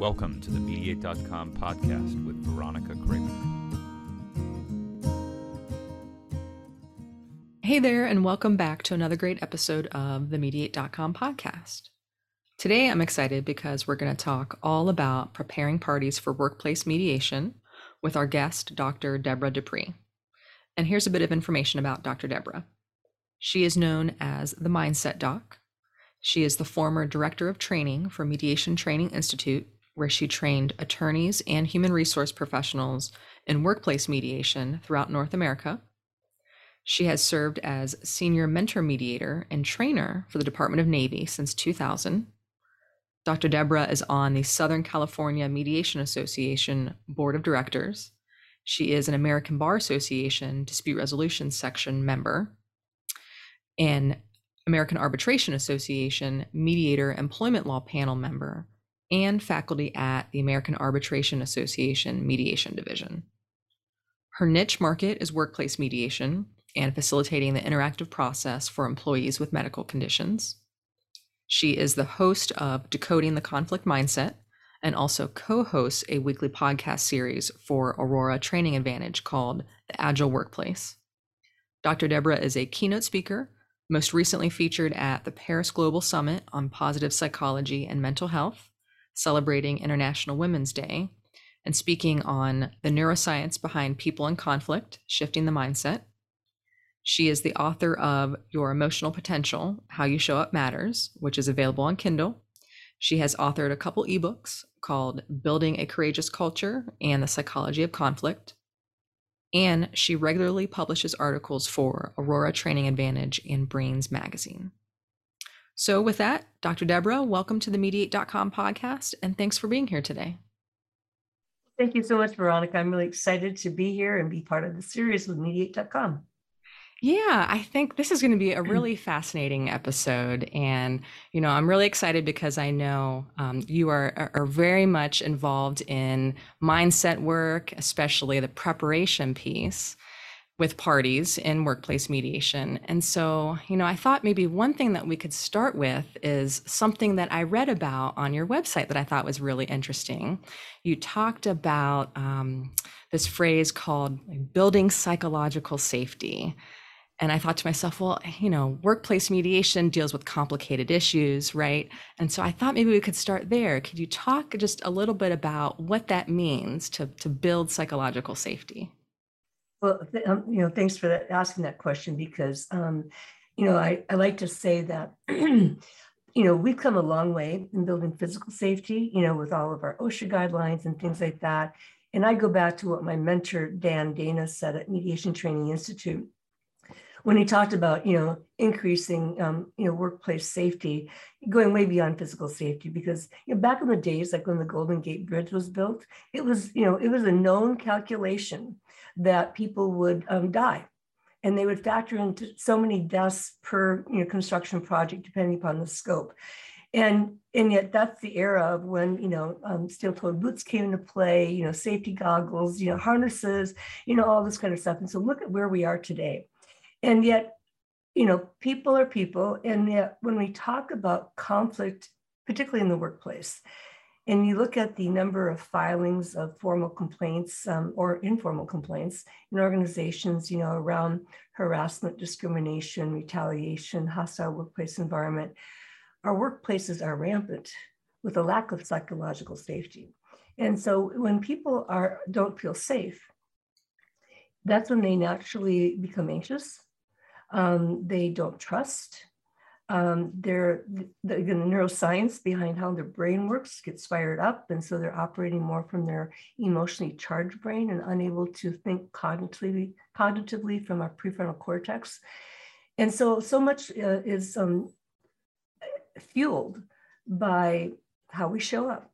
Welcome to the Mediate.com podcast with Veronica Kramer. Hey there, and welcome back to another great episode of the Mediate.com podcast. Today, I'm excited because we're going to talk all about preparing parties for workplace mediation with our guest, Dr. Deborah Dupree. And here's a bit of information about Dr. Deborah. She is known as the Mindset Doc. She is the former director of training for Mediation Training Institute, where she trained attorneys and human resource professionals in workplace mediation throughout North America. She has served as senior mentor mediator and trainer for the Department of Navy since 2000. Dr. Deborah is on the Southern California Mediation Association Board of Directors. She is an American Bar Association Dispute Resolution Section member, an American Arbitration Association Mediator Employment Law Panel member, and faculty at the American Arbitration Association Mediation Division. Her niche market is workplace mediation and facilitating the interactive process for employees with medical conditions. She is the host of Decoding the Conflict Mindset and also co hosts a weekly podcast series for Aurora Training Advantage called The Agile Workplace. Dr. Deborah is a keynote speaker, most recently featured at the Paris Global Summit on Positive Psychology and Mental Health, celebrating International Women's Day, and speaking on the neuroscience behind people in conflict, shifting the mindset. She is the author of Your Emotional Potential How You Show Up Matters, which is available on Kindle. She has authored a couple ebooks called Building a Courageous Culture and The Psychology of Conflict. And she regularly publishes articles for Aurora Training Advantage and Brains Magazine. So, with that, Dr. Deborah, welcome to the Mediate.com podcast, and thanks for being here today. Thank you so much, Veronica. I'm really excited to be here and be part of the series with Mediate.com. Yeah, I think this is going to be a really fascinating episode. And, you know, I'm really excited because I know um, you are, are very much involved in mindset work, especially the preparation piece with parties in workplace mediation. And so, you know, I thought maybe one thing that we could start with is something that I read about on your website that I thought was really interesting. You talked about um, this phrase called building psychological safety. And I thought to myself, well, you know, workplace mediation deals with complicated issues, right? And so I thought maybe we could start there. Could you talk just a little bit about what that means to, to build psychological safety? Well, um, you know, thanks for that, asking that question because, um, you know, I, I like to say that, you know, we've come a long way in building physical safety, you know, with all of our OSHA guidelines and things like that. And I go back to what my mentor, Dan Dana, said at Mediation Training Institute when he talked about you know increasing um, you know workplace safety going way beyond physical safety because you know back in the days like when the golden gate bridge was built it was you know it was a known calculation that people would um, die. And they would factor into so many deaths per you know construction project depending upon the scope. And and yet that's the era of when you know um, steel-toed boots came into play you know safety goggles you know harnesses you know all this kind of stuff. And so look at where we are today. And yet, you know, people are people. And yet, when we talk about conflict, particularly in the workplace, and you look at the number of filings of formal complaints um, or informal complaints in organizations, you know, around harassment, discrimination, retaliation, hostile workplace environment, our workplaces are rampant with a lack of psychological safety. And so when people are don't feel safe, that's when they naturally become anxious um, they don't trust. Um, they're, the, the, neuroscience behind how their brain works gets fired up. And so they're operating more from their emotionally charged brain and unable to think cognitively, cognitively from our prefrontal cortex. And so, so much uh, is um, fueled by how we show up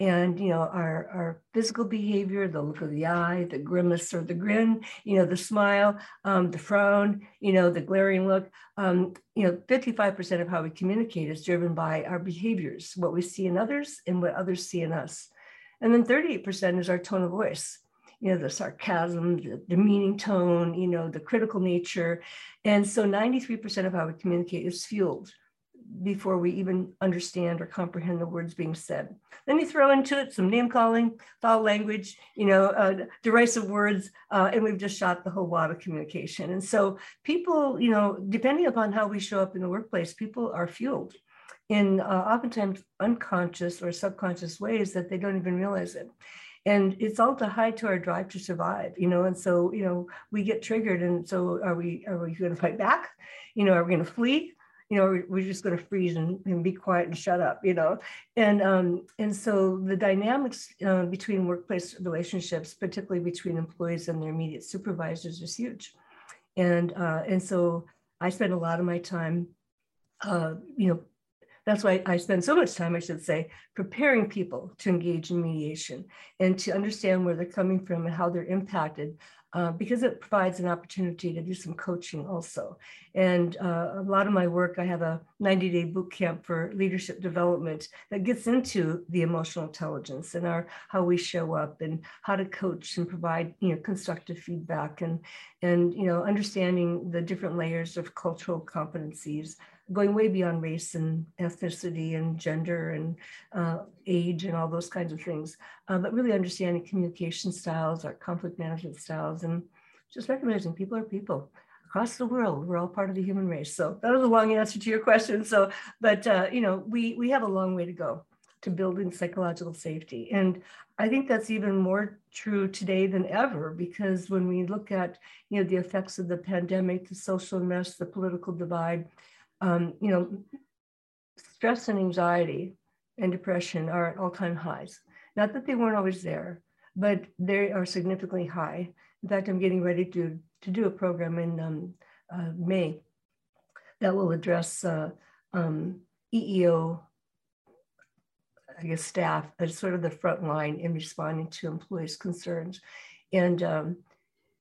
and you know our our physical behavior the look of the eye the grimace or the grin you know the smile um, the frown you know the glaring look um, you know 55% of how we communicate is driven by our behaviors what we see in others and what others see in us. And then 38% is our tone of voice you know the sarcasm the demeaning tone you know the critical nature. And so 93% of how we communicate is fueled before we even understand or comprehend the words being said. Then you throw into it some name calling, foul language, you know, uh, derisive words, uh, and we've just shot the whole wad of communication. And so people, you know, depending upon how we show up in the workplace, people are fueled in uh, oftentimes unconscious or subconscious ways that they don't even realize it and it's all to hide to our drive to survive you know and so you know we get triggered and so are we are we going to fight back you know are we going to flee you know we're just going to freeze and, and, be quiet and shut up you know and um and so the dynamics uh, between workplace relationships particularly between employees and their immediate supervisors is huge and uh and so i spend a lot of my time uh you know that's why I spend so much time, I should say, preparing people to engage in mediation and to understand where they're coming from and how they're impacted. Uh, because it provides an opportunity to do some coaching also. And uh, a lot of my work, I have a 90 day boot camp for leadership development that gets into the emotional intelligence and our how we show up and how to coach and provide you know constructive feedback and and you know understanding the different layers of cultural competencies going way beyond race and ethnicity and gender and uh, age and all those kinds of things, uh, but really understanding communication styles, our conflict management styles, and just recognizing people are people across the world. We're all part of the human race. So that was a long answer to your question. So, but uh, you know, we we have a long way to go to building psychological safety, and I think that's even more true today than ever because when we look at you know the effects of the pandemic, the social unrest, the political divide, um, you know, stress and anxiety and depression are at all-time highs. Not that they weren't always there, but they are significantly high. In fact, I'm getting ready to, to do a program in um, uh, May that will address uh, um, EEO, I guess, staff as sort of the front line in responding to employees' concerns. And, um,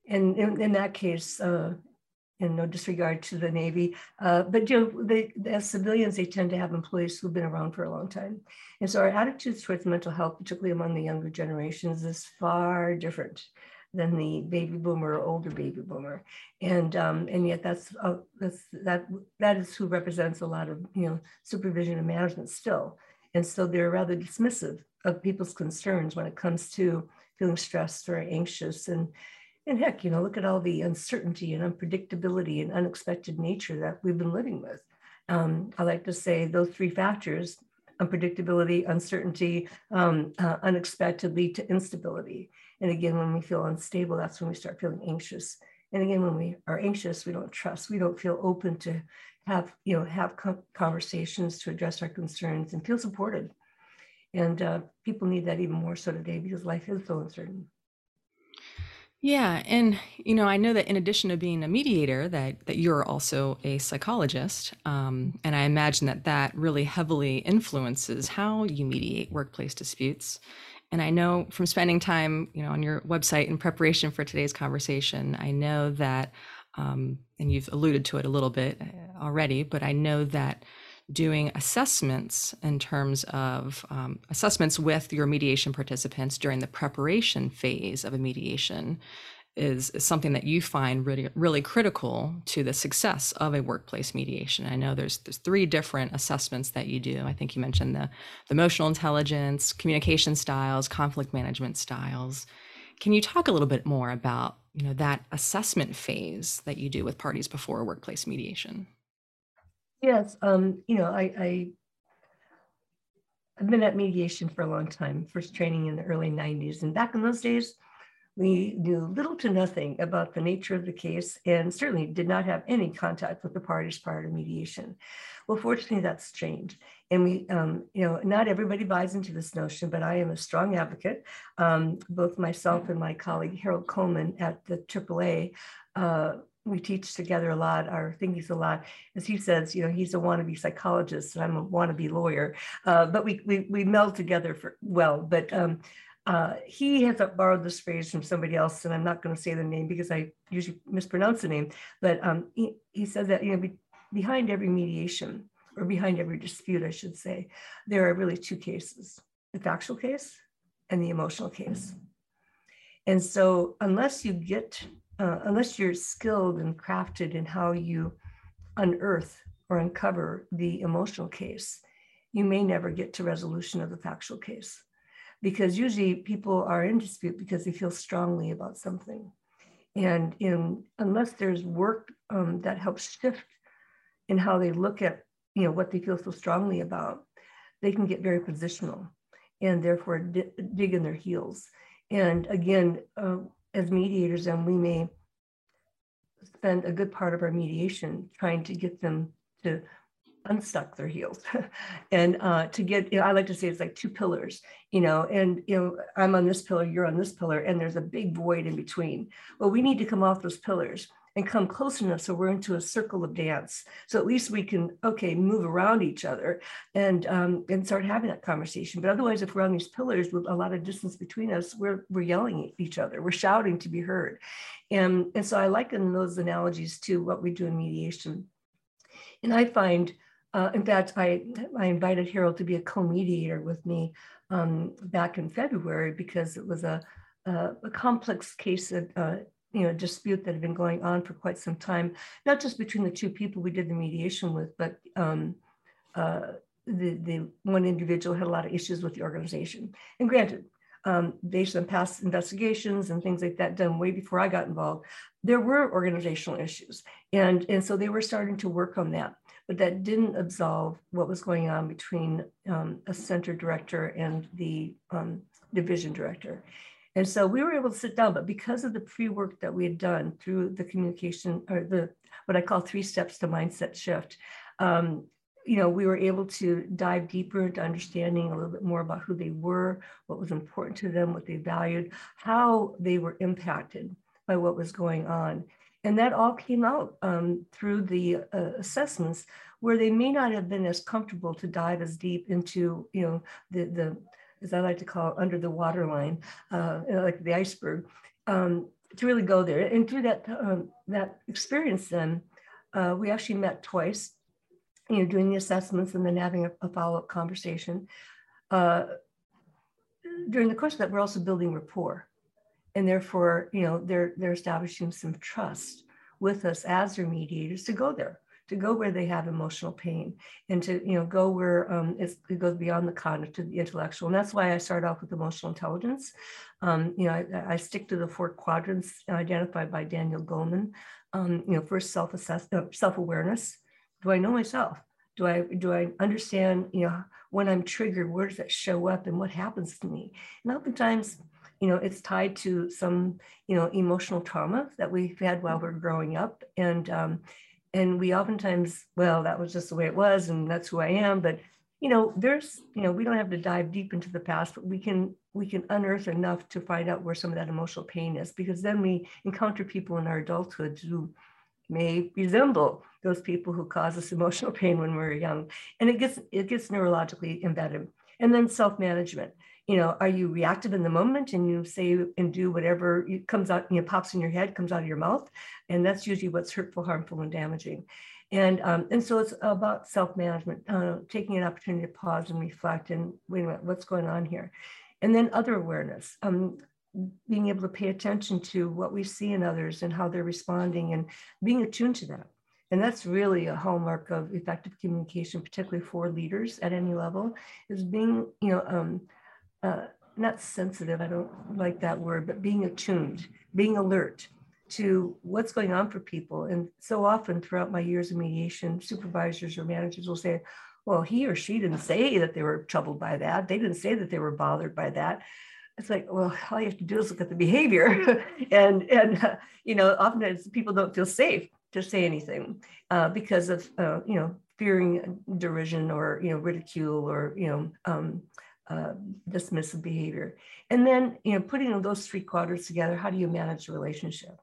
and in, in, that case, uh, and no disregard to the Navy. Uh, but you know, they, as civilians, they tend to have employees who've been around for a long time. And so our attitudes towards mental health, particularly among the younger generations, is far different than the baby boomer or older baby boomer. And um, and yet that's, uh, that's that that is who represents a lot of you know supervision and management still. And so they're rather dismissive of people's concerns when it comes to feeling stressed or anxious and and heck, you know, look at all the uncertainty and unpredictability and unexpected nature that we've been living with. Um, I like to say those three factors unpredictability, uncertainty, um, uh, unexpected lead to instability. And again, when we feel unstable, that's when we start feeling anxious. And again, when we are anxious, we don't trust, we don't feel open to have, you know, have conversations to address our concerns and feel supported. And uh, people need that even more so today because life is so uncertain. Yeah, and you know, I know that in addition to being a mediator, that that you're also a psychologist, um, and I imagine that that really heavily influences how you mediate workplace disputes. And I know from spending time, you know, on your website in preparation for today's conversation, I know that, um, and you've alluded to it a little bit uh, already, but I know that doing assessments in terms of um, assessments with your mediation participants during the preparation phase of a mediation is, is, something that you find really really critical to the success of a workplace mediation. I know there's there's three different assessments that you do. I think you mentioned the, the emotional intelligence, communication styles, conflict management styles. Can you talk a little bit more about you know that assessment phase that you do with parties before workplace mediation? Yes, um, you know, I, I I've been at mediation for a long time. First training in the early '90s, and back in those days, we knew little to nothing about the nature of the case, and certainly did not have any contact with the parties prior to mediation. Well, fortunately, that's changed, and we, um, you know, not everybody buys into this notion, but I am a strong advocate. Um, both myself and my colleague Harold Coleman at the AAA. Uh, we teach together a lot, our thinking's a lot. As he says, you know, he's a wannabe psychologist and I'm a wannabe lawyer, uh, but we, we, we meld together for well. But um, uh, he has borrowed this phrase from somebody else, and I'm not going to say the name because I usually mispronounce the name. But um, he, he said that, you know, be, behind every mediation or behind every dispute, I should say, there are really two cases the factual case and the emotional case. And so, unless you get uh, unless you're skilled and crafted in how you unearth or uncover the emotional case, you may never get to resolution of the factual case. Because usually people are in dispute because they feel strongly about something. And in, unless there's work um, that helps shift in how they look at you know what they feel so strongly about, they can get very positional and therefore di- dig in their heels. And again, uh, as mediators, then we may spend a good part of our mediation trying to get them to unstuck their heels. And uh, to get you know, i like to say it's like two pillars you know and you know i'm on this pillar you're on this pillar and there's a big void in between. Well we need to come off those pillars and come close enough so we're into a circle of dance. So at least we can okay move around each other and um, and start having that conversation. But otherwise if we're on these pillars with a lot of distance between us we're we're yelling at each other. We're shouting to be heard. And and so i liken those analogies to what we do in mediation. And i find uh, in fact, I, I invited Harold to be a co-mediator with me um, back in February because it was a, a, a complex case of uh, you know dispute that had been going on for quite some time, not just between the two people we did the mediation with, but um, uh, the the one individual had a lot of issues with the organization. And granted, um, based on past investigations and things like that done way before I got involved, there were organizational issues, and and so they were starting to work on that but that didn't absolve what was going on between um, a center director and the um, division director. And so we were able to sit down, but because of the pre-work that we had done through the communication or the what I call three steps to mindset shift, um, you know, we were able to dive deeper into understanding a little bit more about who they were, what was important to them, what they valued, how they were impacted by what was going on. And that all came out um, through the uh, assessments where they may not have been as comfortable to dive as deep into, you know, the, the as I like to call it, under the waterline, uh, like the iceberg, um, to really go there. And through that, um, that experience then, uh, we actually met twice, you know, doing the assessments and then having a, a follow-up conversation. Uh, during the course of that, we're also building rapport and therefore you know they're they're establishing some trust with us as their mediators to go there to go where they have emotional pain and to you know go where um, it goes beyond the cognitive to the intellectual. And that's why i start off with emotional intelligence. Um, you know I, I, stick to the four quadrants identified by daniel goleman. Um, you know first self-assess uh, self-awareness. Do i know myself? Do i do i understand you know when i'm triggered where does that show up and what happens to me? And oftentimes you know, it's tied to some, you know, emotional trauma that we've had while we're growing up. And, um, and we oftentimes, well, that was just the way it was, and that's who I am. But, you know, there's, you know, we don't have to dive deep into the past, but we can, we can unearth enough to find out where some of that emotional pain is, because then we encounter people in our adulthood who may resemble those people who cause us emotional pain when we we're young. And it gets, it gets neurologically embedded. And then self-management you know, are you reactive in the moment and you say and do whatever comes out, you know, pops in your head, comes out of your mouth. And that's usually what's hurtful, harmful, and damaging. And, um, and so it's about self-management, uh, taking an opportunity to pause and reflect and wait a minute, what's going on here? And then other awareness, um, being able to pay attention to what we see in others and how they're responding and being attuned to that. And that's really a hallmark of effective communication, particularly for leaders at any level, is being, you know, um, uh, not sensitive, I don't like that word, but being attuned, being alert to what's going on for people. And so often throughout my years of mediation, supervisors or managers will say, well, he or she didn't say that they were troubled by that. They didn't say that they were bothered by that. It's like, well, all you have to do is look at the behavior. and, and uh, you know, oftentimes people don't feel safe to say anything uh, because of, uh, you know, fearing derision or, you know, ridicule or, you know, um, uh, dismissive behavior. And then, you know, putting those three quadrants together, how do you manage the relationship?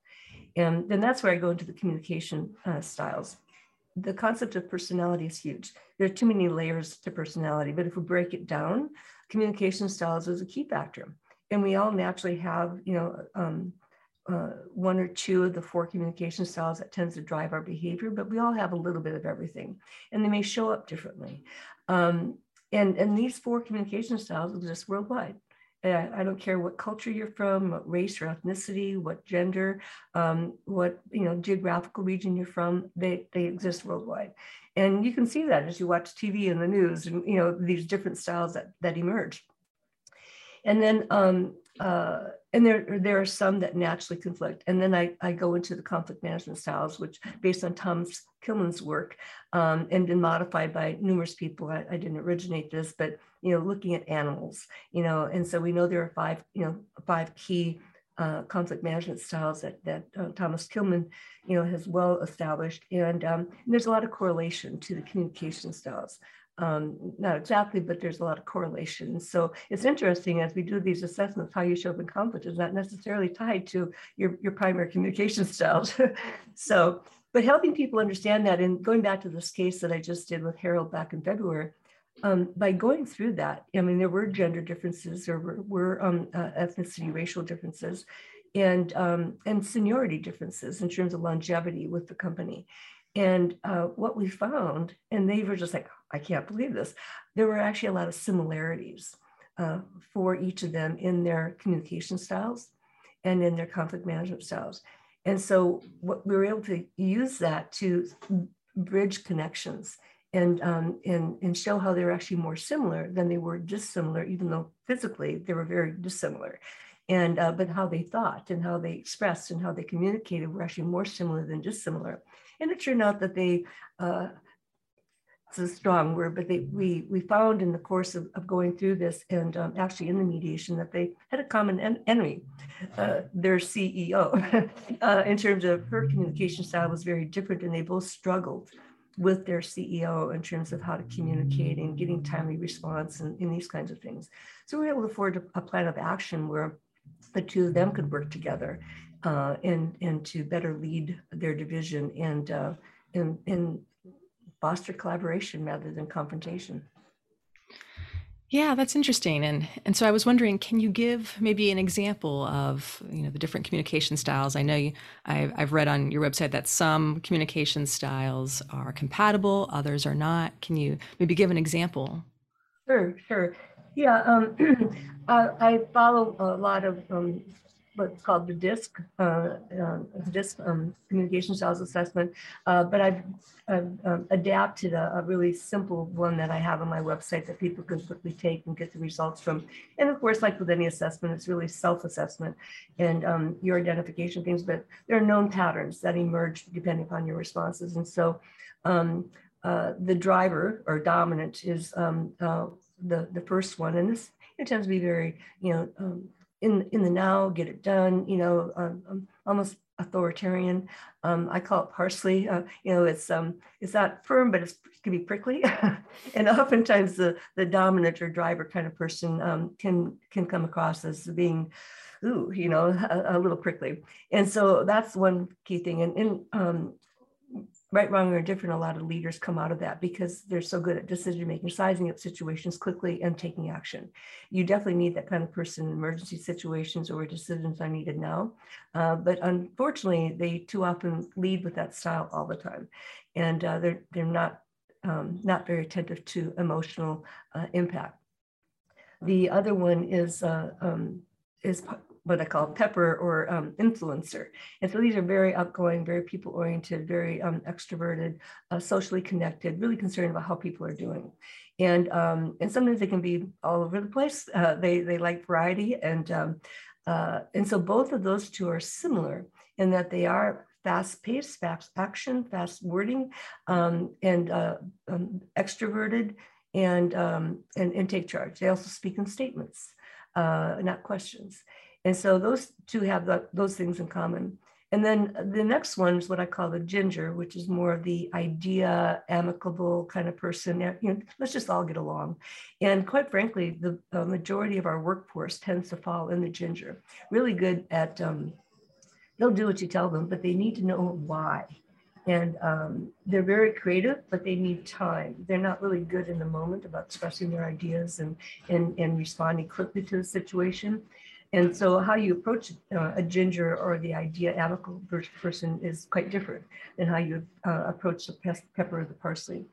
And then that's where I go into the communication uh, styles. The concept of personality is huge. There are too many layers to personality, but if we break it down, communication styles is a key factor. And we all naturally have, you know, um, uh, one or two of the four communication styles that tends to drive our behavior, but we all have a little bit of everything, and they may show up differently. Um, and, and these four communication styles exist worldwide. Uh, I don't care what culture you're from, what race or ethnicity, what gender, um, what you know geographical region you're from. They they exist worldwide, and you can see that as you watch TV and the news, and you know these different styles that that emerge. And then um, uh, and there, there are some that naturally conflict. And then I, I go into the conflict management styles, which based on Thomas Kilmann's work um, and been modified by numerous people. I, I, didn't originate this, but, you know, looking at animals, you know, and so we know there are five, you know, five key uh, conflict management styles that, that uh, Thomas Kilmann, you know, has well established. And, um, and there's a lot of correlation to the communication styles um, not exactly, but there's a lot of correlation. So it's interesting as we do these assessments, how you show up in conflict is not necessarily tied to your, your primary communication styles. so, but helping people understand that and going back to this case that I just did with Harold back in February, um, by going through that, I mean, there were gender differences, there were, were um, uh, ethnicity, racial differences, and, um, and seniority differences in terms of longevity with the company. And uh, what we found, and they were just like, I can't believe this, there were actually a lot of similarities uh, for each of them in their communication styles and in their conflict management styles. And so what we were able to use that to bridge connections and, um, and, and show how they were actually more similar than they were dissimilar, even though physically they were very dissimilar. And, uh, but how they thought and how they expressed and how they communicated were actually more similar than dissimilar. And it turned out that they, uh, it's a strong word, but they, we, we found in the course of, of going through this and um, actually in the mediation that they had a common en- enemy, uh, their CEO, uh, in terms of her communication style was very different and they both struggled with their CEO in terms of how to communicate and getting timely response and, and these kinds of things. So we were able to forge a, a plan of action where the two of them could work together uh, and and to better lead their division and uh, and, and foster collaboration rather than confrontation. Yeah, that's interesting. And and so I was wondering, can you give maybe an example of you know the different communication styles? I know you, I've, I've read on your website that some communication styles are compatible, others are not. Can you maybe give an example? Sure, sure. Yeah, um, I follow a lot of um, what's called the DISC, uh, uh, DISC um, Communication Styles Assessment, uh, but I've, I've um, adapted a, a, really simple one that I have on my website that people can quickly take and get the results from. And of course, like with any assessment, it's really self-assessment and um, your identification things, but there are known patterns that emerge depending upon your responses. And so um, uh, the driver or dominant is um, uh, the, the first one. And this it tends to be very, you know, um, in in the now, get it done, you know, um, um, almost authoritarian. Um, I call it parsley. Uh, you know, it's um, it's not firm, but it can be prickly. and oftentimes the the dominant or driver kind of person um, can can come across as being, ooh, you know, a, a, little prickly. And so that's one key thing. And, and um, right, wrong, or different, a lot of leaders come out of that because they're so good at decision making, sizing up situations quickly and taking action. You definitely need that kind of person in emergency situations or decisions are needed now. Uh, but unfortunately, they too often lead with that style all the time, and uh, they're they're not um, not very attentive to emotional uh, impact. The other one is uh, um, is what I call pepper or um, influencer. And so these are very outgoing, very people oriented, very um, extroverted, uh, socially connected, really concerned about how people are doing. And, um, and sometimes they can be all over the place. Uh, they, they like variety. And, um, uh, and so both of those two are similar in that they are fast paced, fast action, fast wording, um, and uh, um, extroverted and, and, and take charge. They also speak in statements, uh, not questions. And so those two have the, those things in common. And then the next one is what I call the ginger, which is more of the idea, amicable kind of person. You know, let's just all get along. And quite frankly, the uh, majority of our workforce tends to fall in the ginger. Really good at, um, they'll do what you tell them, but they need to know why. And um, they're very creative, but they need time. They're not really good in the moment about expressing their ideas and, and, and responding quickly to the situation. And so how you approach uh, a ginger or the idea amicable person is quite different than how you uh, approach the pepper or the parsley.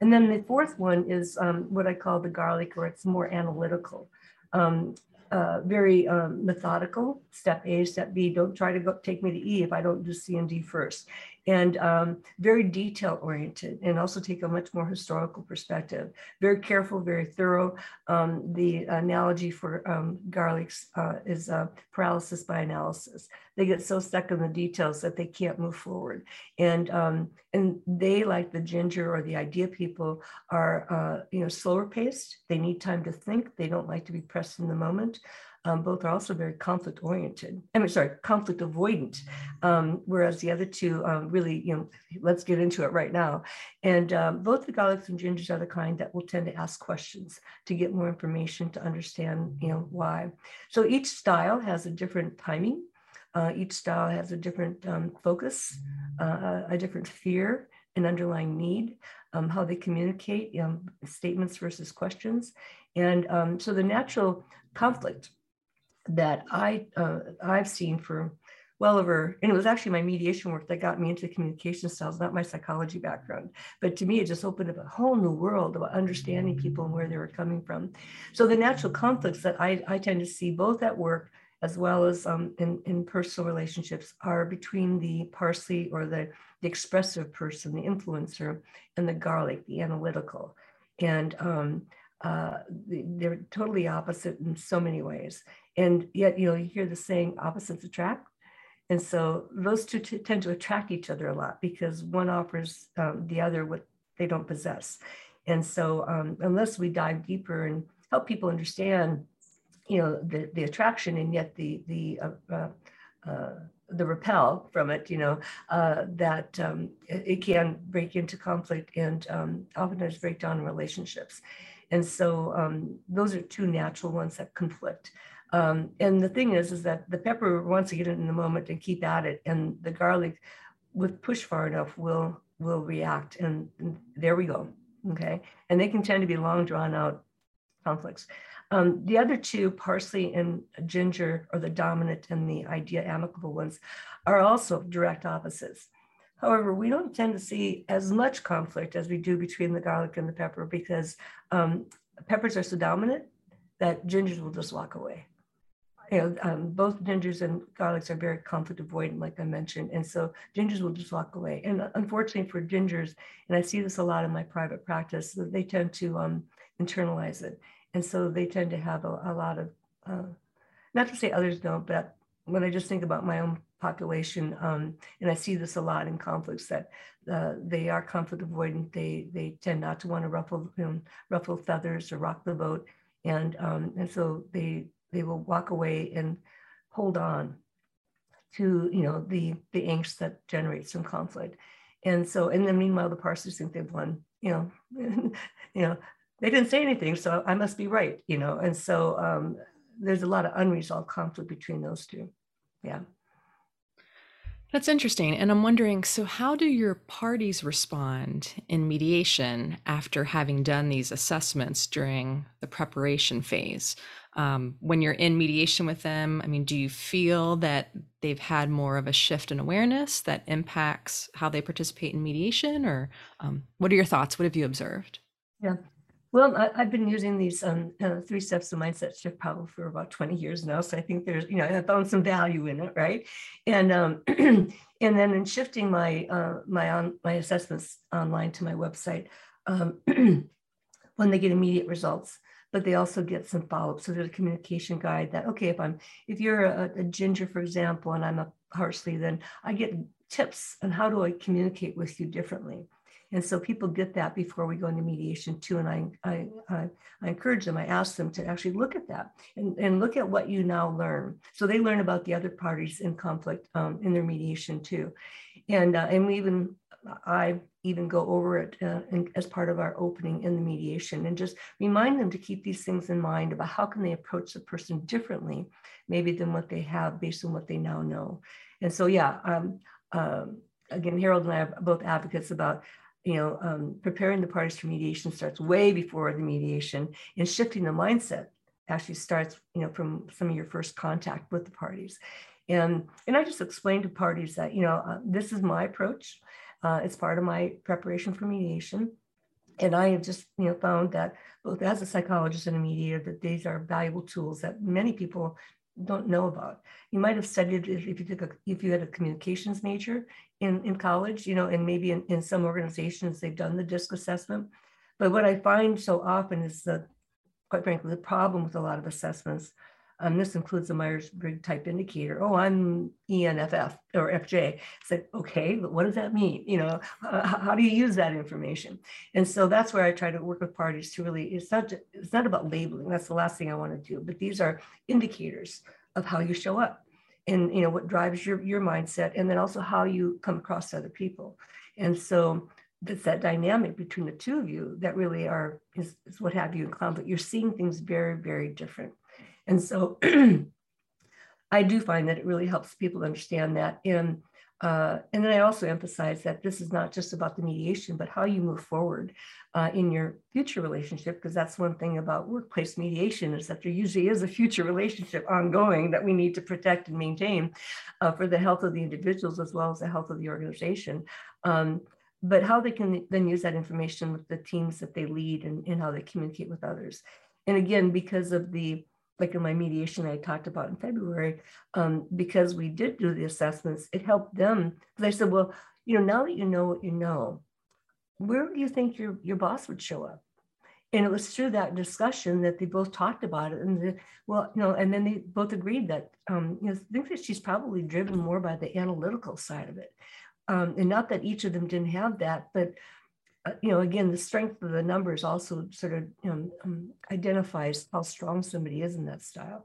And then the fourth one is um, what I call the garlic, or it's more analytical. Um, uh, very um, methodical. Step A, step B. Don't try to go take me to E if I don't do C and D first. And um, very detail oriented, and also take a much more historical perspective. Very careful, very thorough. Um, the analogy for um, garlics uh, is uh, paralysis by analysis. They get so stuck in the details that they can't move forward. And um, and they, like the ginger or the idea people, are uh, you know slower paced. They need time to think. They don't like to be pressed in the moment um, both are also very conflict oriented. I mean, sorry, conflict avoidant. Um, whereas the other two um, really, you know, let's get into it right now. And um, both the garlics and gingers are the kind that will tend to ask questions to get more information to understand, you know, why. So each style has a different timing. Uh, each style has a different um, focus, uh, a different fear, an underlying need, um, how they communicate, statements versus questions. And so the natural conflict that I uh, I've seen for well over, and it was actually my mediation work that got me into communication styles, not my psychology background. But to me, it just opened up a whole new world about understanding people and where they were coming from. So the natural conflicts that I, I tend to see both at work as well as um, in, in personal relationships are between the parsley or the, the expressive person, the influencer, and the garlic, the analytical. And um, uh, they're totally opposite in so many ways. And yet you know you hear the saying opposites attract. And so those two t- tend to attract each other a lot because one offers um, the other what they don't possess. And so um, unless we dive deeper and help people understand you know the, the attraction and yet the the uh, uh, uh, the repel from it, you know, uh, that um, it, can break into conflict and um, oftentimes break down relationships. And so um, those are two natural ones that conflict. Um, and the thing is, is that the pepper wants to get it in the moment and keep at it, and the garlic, with push far enough, will will react, and, and there we go. Okay, and they can tend to be long drawn out conflicts. Um, the other two, parsley and ginger, are the dominant and the idea amicable ones, are also direct opposites. However, we don't tend to see as much conflict as we do between the garlic and the pepper because um, peppers are so dominant that gingers will just walk away you know, um, both gingers and garlics are very conflict avoidant, like I mentioned. And so gingers will just walk away. And unfortunately for gingers, and I see this a lot in my private practice, they tend to um, internalize it. And so they tend to have a, a lot of, uh, not to say others don't, but when I just think about my own population, um, and I see this a lot in conflicts that uh, they are conflict avoidant. They they tend not to want to ruffle you know, ruffle feathers or rock the boat, and um, and so they they will walk away and hold on to you know the the angst that generates some conflict. And so and then meanwhile the parsons think they've won you know you know they didn't say anything so i must be right you know? And so um, there's a lot of unresolved conflict between those two. Yeah that's interesting. And I'm wondering so, how do your parties respond in mediation after having done these assessments during the preparation phase? Um, when you're in mediation with them, I mean, do you feel that they've had more of a shift in awareness that impacts how they participate in mediation? Or um, what are your thoughts? What have you observed? Yeah. Well, I, have been using these um, uh, three steps of mindset shift probably for about 20 years now. So I think there's, you know, I found some value in it, right? And um, and then in shifting my uh, my on my assessments online to my website, um, when they get immediate results, but they also get some follow-up. So there's a communication guide that okay, if I'm if you're a, a ginger, for example, and I'm a parsley, then I get tips on how do I communicate with you differently. And so people get that before we go into mediation too. And I, I, I, I, encourage them, I ask them to actually look at that and, and look at what you now learn. So they learn about the other parties in conflict um, in their mediation too. And, uh, and we even, I even go over it uh, in, as part of our opening in the mediation and just remind them to keep these things in mind about how can they approach the person differently, maybe than what they have based on what they now know. And so, yeah, um, um, again, Harold and I are both advocates about you know, um, preparing the parties for mediation starts way before the mediation, and shifting the mindset actually starts, you know, from some of your first contact with the parties. And, and I just explained to parties that, you know, uh, this is my approach. Uh, it's part of my preparation for mediation. and I have just you know found that both as a psychologist and a mediator that these are valuable tools that many people don't know about. You might have studied if, if you took a, if you had a communications major in, in college, you know, and maybe in, in some organizations they've done the DISC assessment. But what I find so often is that, quite frankly, the problem with a lot of assessments um, this includes the Myers-Briggs type indicator. Oh, I'm ENFF or FJ. It's like, okay, but what does that mean? You know, uh, how do you use that information? And so that's where I try to work with parties to really, it's not, it's not about labeling. That's the last thing I want to do, but these are indicators of how you show up and, you know, what drives your, your mindset and then also how you come across other people. And so it's that dynamic between the two of you that really are, is, is what have you in common but You're seeing things very, very different. And so I do find that it really helps people understand that. And, uh, and then I also emphasize that this is not just about the mediation, but how you move forward uh, in your future relationship, because that's one thing about workplace mediation is that there usually is a future relationship ongoing that we need to protect and maintain uh, for the health of the individuals as well as the health of the organization. Um, but how they can then use that information with the teams that they lead and, and how they communicate with others. And again, because of the like in my mediation I talked about in February, um, because we did do the assessments, it helped them. Because I said, well, you know, now that you know what you know, where do you think your, your boss would show up? And it was through that discussion that they both talked about it. And the, well, you know, and then they both agreed that, um, you know, I think that she's probably driven more by the analytical side of it. Um, and not that each of them didn't have that, but you know, again, the strength of the numbers also sort of you know, um, identifies how strong somebody is in that style.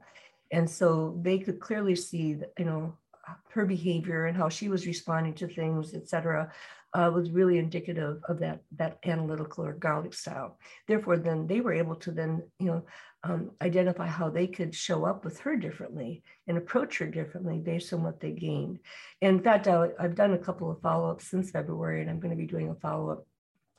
And so they could clearly see, that, you know, her behavior and how she was responding to things, et cetera, uh, was really indicative of that, that analytical or Garlic style. Therefore, then they were able to then, you know, um, identify how they could show up with her differently and approach her differently based on what they gained. And in fact, I, I've done a couple of follow-ups since February, and I'm going to be doing a follow-up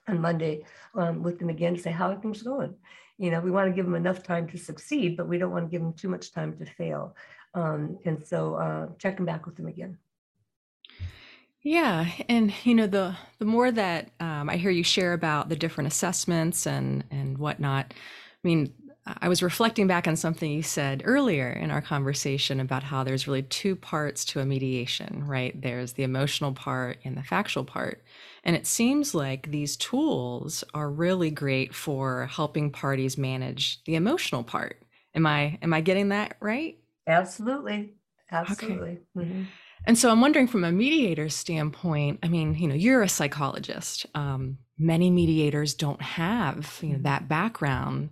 on Monday um, with them again to say, how are things going? You know, we want to give them enough time to succeed, but we don't want to give them too much time to fail. Um, and so uh, checking back with them again. Yeah, and you know the the more that um, I hear you share about the different assessments and and whatnot, I mean, I was reflecting back on something you said earlier in our conversation about how there's really two parts to a mediation, right? There's the emotional part and the factual part. And it seems like these tools are really great for helping parties manage the emotional part. Am I am I getting that right? Absolutely. Absolutely. Okay. Mm-hmm. And so I'm wondering from a mediator's standpoint, I mean, you know, you're a psychologist. Um, many mediators don't have, you know, that background.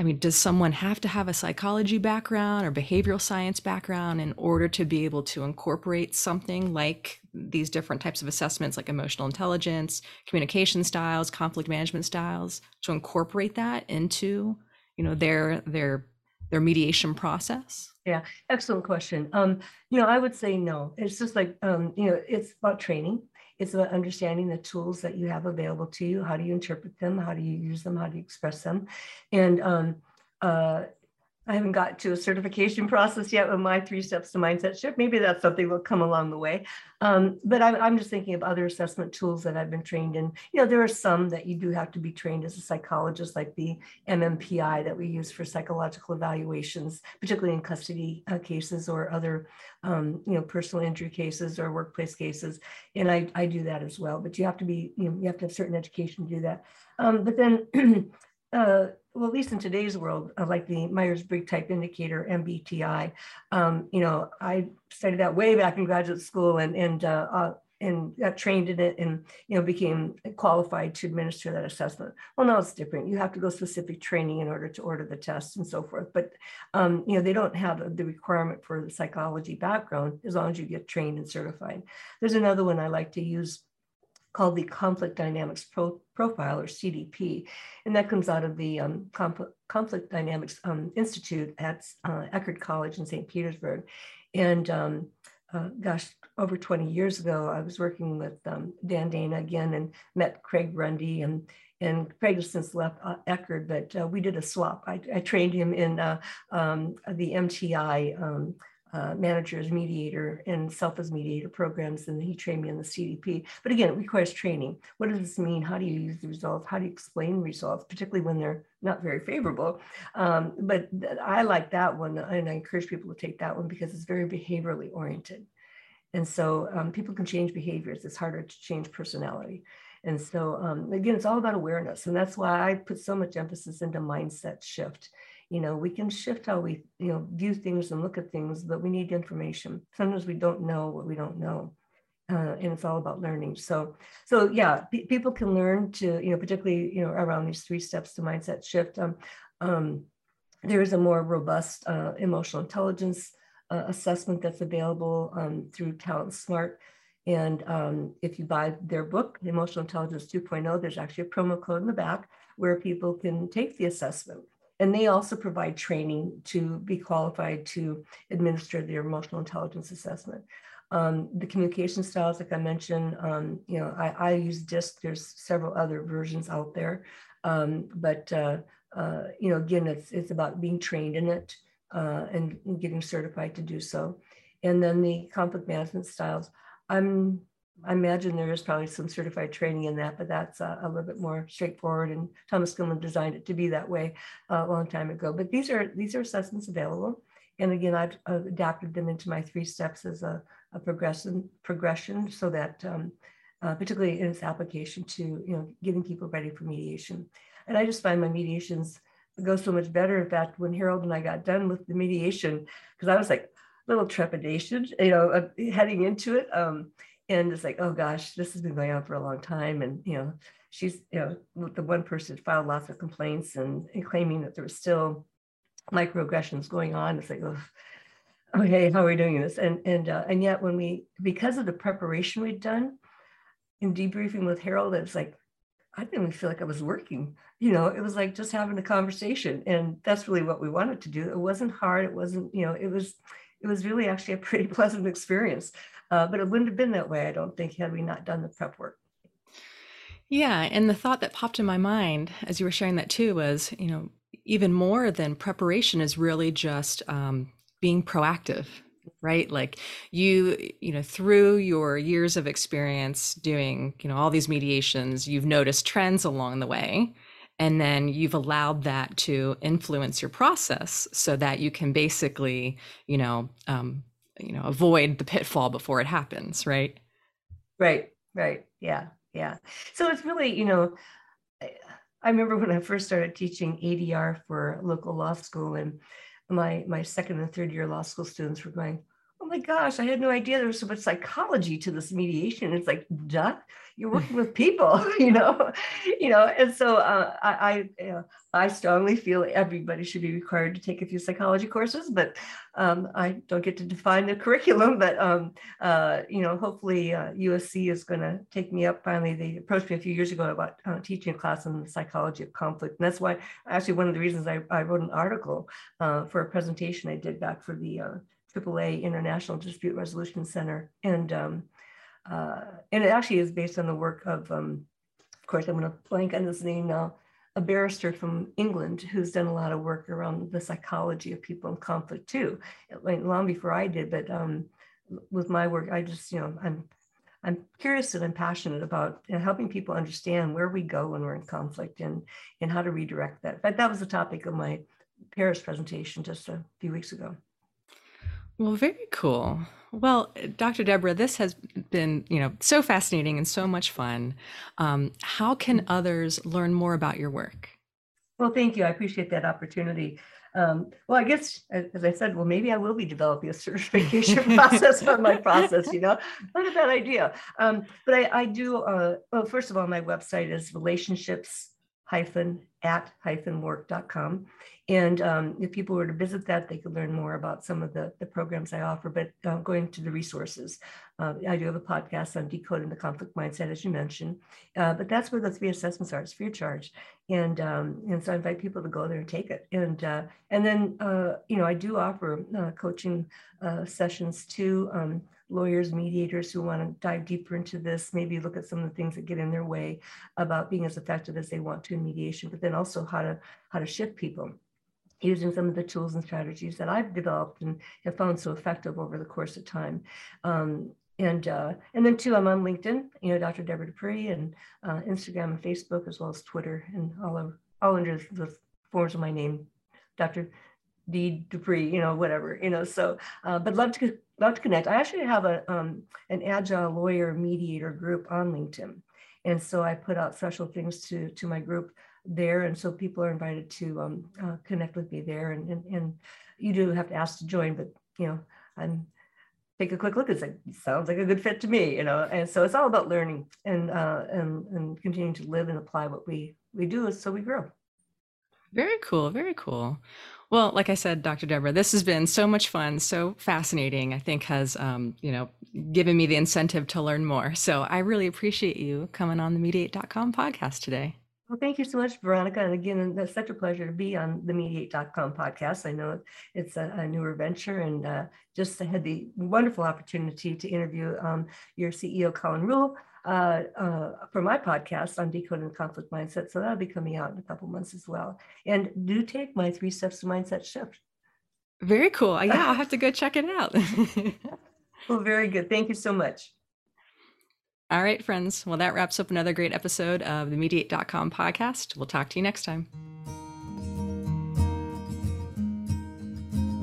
I mean, does someone have to have a psychology background or behavioral science background in order to be able to incorporate something like these different types of assessments, like emotional intelligence, communication styles, conflict management styles, to incorporate that into, you know, their their their mediation process? Yeah, excellent question. Um, you know, I would say no. It's just like um, you know, it's about training. It's about understanding the tools that you have available to you. How do you interpret them? How do you use them? How do you express them? And um, uh, I haven't got to a certification process yet with my three steps to mindset shift. Maybe that's something that will come along the way. Um, but I'm, I'm, just thinking of other assessment tools that I've been trained in. You know, there are some that you do have to be trained as a psychologist, like the MMPI that we use for psychological evaluations, particularly in custody uh, cases or other, um, you know, personal injury cases or workplace cases. And I, I do that as well. But you have to be, you know, you have to have certain education to do that. Um, but then uh, well, at least in today's world, uh, like the Myers-Briggs type indicator, MBTI, um, you know, I studied that way back in graduate school and, and, uh, uh, and got trained in it and, you know, became qualified to administer that assessment. Well, now it's different. You have to go specific training in order to order the test and so forth. But, um, you know, they don't have the requirement for the psychology background as long as you get trained and certified. There's another one I like to use called the Conflict Dynamics Pro Profile, or CDP. And that comes out of the um, Conflict Dynamics um, Institute at uh, Eckerd College in St. Petersburg. And um, uh, gosh, over 20 years ago, I was working with um, Dan Dana again and met Craig Runde and and Craig has since left uh, Eckerd, but uh, we did a swap. I, I trained him in uh, um, the MTI uh, managers, mediator, and self as mediator programs, and he trained me in the CDP. But again, it requires training. What does this mean? How do you use the results? How do you explain results, particularly when they're not very favorable? Um, but I like that one, and I encourage people to take that one because it's very behaviorally oriented. And so um, people can change behaviors. It's harder to change personality. And so um, again, it's all about awareness, and that's why I put so much emphasis into mindset shift you know we can shift how we you know view things and look at things but we need information. Sometimes we don't know what we don't know uh, and it's all about learning. So so yeah p- people can learn to you know particularly you know around these three steps to mindset shift um, um, there is a more robust uh, emotional intelligence uh, assessment that's available um, through TalentSmart. And um, if you buy their book emotional intelligence 2.0 there's actually a promo code in the back where people can take the assessment and they also provide training to be qualified to administer their emotional intelligence assessment. Um, the communication styles, like I mentioned, um, you know, I, I, use DISC. There's several other versions out there, um, but uh, uh, you know, again, it's it's about being trained in it uh, and getting certified to do so. And then the conflict management styles. I'm I imagine there is probably some certified training in that, but that's a, a little bit more straightforward. And Thomas Kilmann designed it to be that way uh, a long time ago. But these are these are assessments available. And again, I've, I've adapted them into my three steps as a, a progression progression, so that um, uh, particularly in its application to you know getting people ready for mediation. And I just find my mediations go so much better. In fact, when Harold and I got done with the mediation, because I was like a little trepidation, you know, uh, heading into it. Um, and it's like oh gosh this has been going on for a long time. And you know she's you know the one person filed lots of complaints and, and claiming that there was still microaggressions going on. It's like oh okay how are we doing this? And and uh, and yet when we because of the preparation we'd done in debriefing with harold it's like i didn't even feel like i was working. You know it was like just having a conversation. And that's really what we wanted to do. It wasn't hard. It wasn't you know it was it was really actually a pretty pleasant experience uh, but it wouldn't have been that way, I don't think, had we not done the prep work. Yeah. And the thought that popped in my mind as you were sharing that too was, you know, even more than preparation is really just um, being proactive right like you you know through your years of experience doing you know all these mediations you've noticed trends along the way and then you've allowed that to influence your process so that you can basically you know um, you know avoid the pitfall before it happens right? Right right. Yeah yeah. So it's really you know i remember when i first started teaching adr for local law school and my my second and third year law school students were going oh my gosh, I had no idea there was so much psychology to this mediation. It's like, duh, you're working with people, you know, you know. And so uh, I, I, you know, I strongly feel everybody should be required to take a few psychology courses, but um, I don't get to define the curriculum. But um, uh, you know, hopefully uh, USC is going to take me up. Finally, they approached me a few years ago about uh, teaching a class on the psychology of conflict, and that's why actually one of the reasons I, I wrote an article uh, for a presentation I did back for the uh, AAA International Dispute Resolution Center. And, um, uh, and it actually is based on the work of, um, of course, I'm going to blank on his name now, a barrister from England who's done a lot of work around the psychology of people in conflict too, like long before I did. But um, with my work, I just, you know, I'm I'm curious and I'm passionate about you know, helping people understand where we go when we're in conflict and and how to redirect that. Fact, that was the topic of my Paris presentation just a few weeks ago. Well, very cool. Well, Dr. Debra, this has been, you know, so fascinating and so much fun. Um, how can others learn more about your work? Well, thank you. I appreciate that opportunity. Um, well, I guess, as I said, well, maybe I will be developing a certification process on my process, you know, not a bad idea. Um, but I, I do, uh, well, first of all, my website is relationships hyphen at hyphen work.com. And um, if people were to visit that, they could learn more about some of the, the programs I offer. But uh, going to the resources, uh, I do have a podcast on decoding the conflict mindset, as you mentioned. Uh, but that's where the three assessments are. It's free of charge, and um, and so I invite people to go there and take it. And uh, and then uh, you know I do offer uh, coaching sessions too. Um, lawyers, mediators who want to dive deeper into this, maybe look at some of the things that get in their way about being as effective as they want to in mediation, but then also how to how to shift people using some of the tools and strategies that I've developed and have found so effective over the course of time. Um, and uh, and then too, I'm on LinkedIn, you know, Dr. Debra Dupree, and uh, Instagram and Facebook, as well as Twitter, and all of, all under the forms of my name, Dr. D Dupree, you know, whatever, you know. So, uh, but love to love to connect. I actually have a um, an agile lawyer mediator group on LinkedIn, and so I put out special things to to my group there, and so people are invited to um, uh, connect with me there, and, and and you do have to ask to join, but you know, I'm take a quick look. It's like sounds like a good fit to me, you know. And so it's all about learning and uh, and and continuing to live and apply what we we do, so we grow. Very cool. Very cool. Well, like I said, Dr. Debra, this has been so much fun, so fascinating. I think has um, you know given me the incentive to learn more. So I really appreciate you coming on the Mediate.com podcast today. Well, thank you so much, Veronica. And again, it's such a pleasure to be on the Mediate.com podcast. I know it's a, a newer venture and uh, just had the wonderful opportunity to interview um, your CEO, Colin Rule, uh, uh, for my podcast on decoding conflict mindset. So that'll be coming out in a couple months as well. And do take my three steps to mindset shift. Very cool. Yeah, I'll have to go check it out. well, very good. Thank you so much. All right, friends. Well, that wraps up another great episode of the Mediate.com podcast. We'll talk to you next time.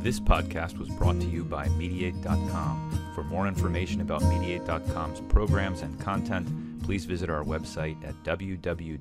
This podcast was brought to you by Mediate.com. For more information about Mediate.com's programs and content, please visit our website at www.mediate.com.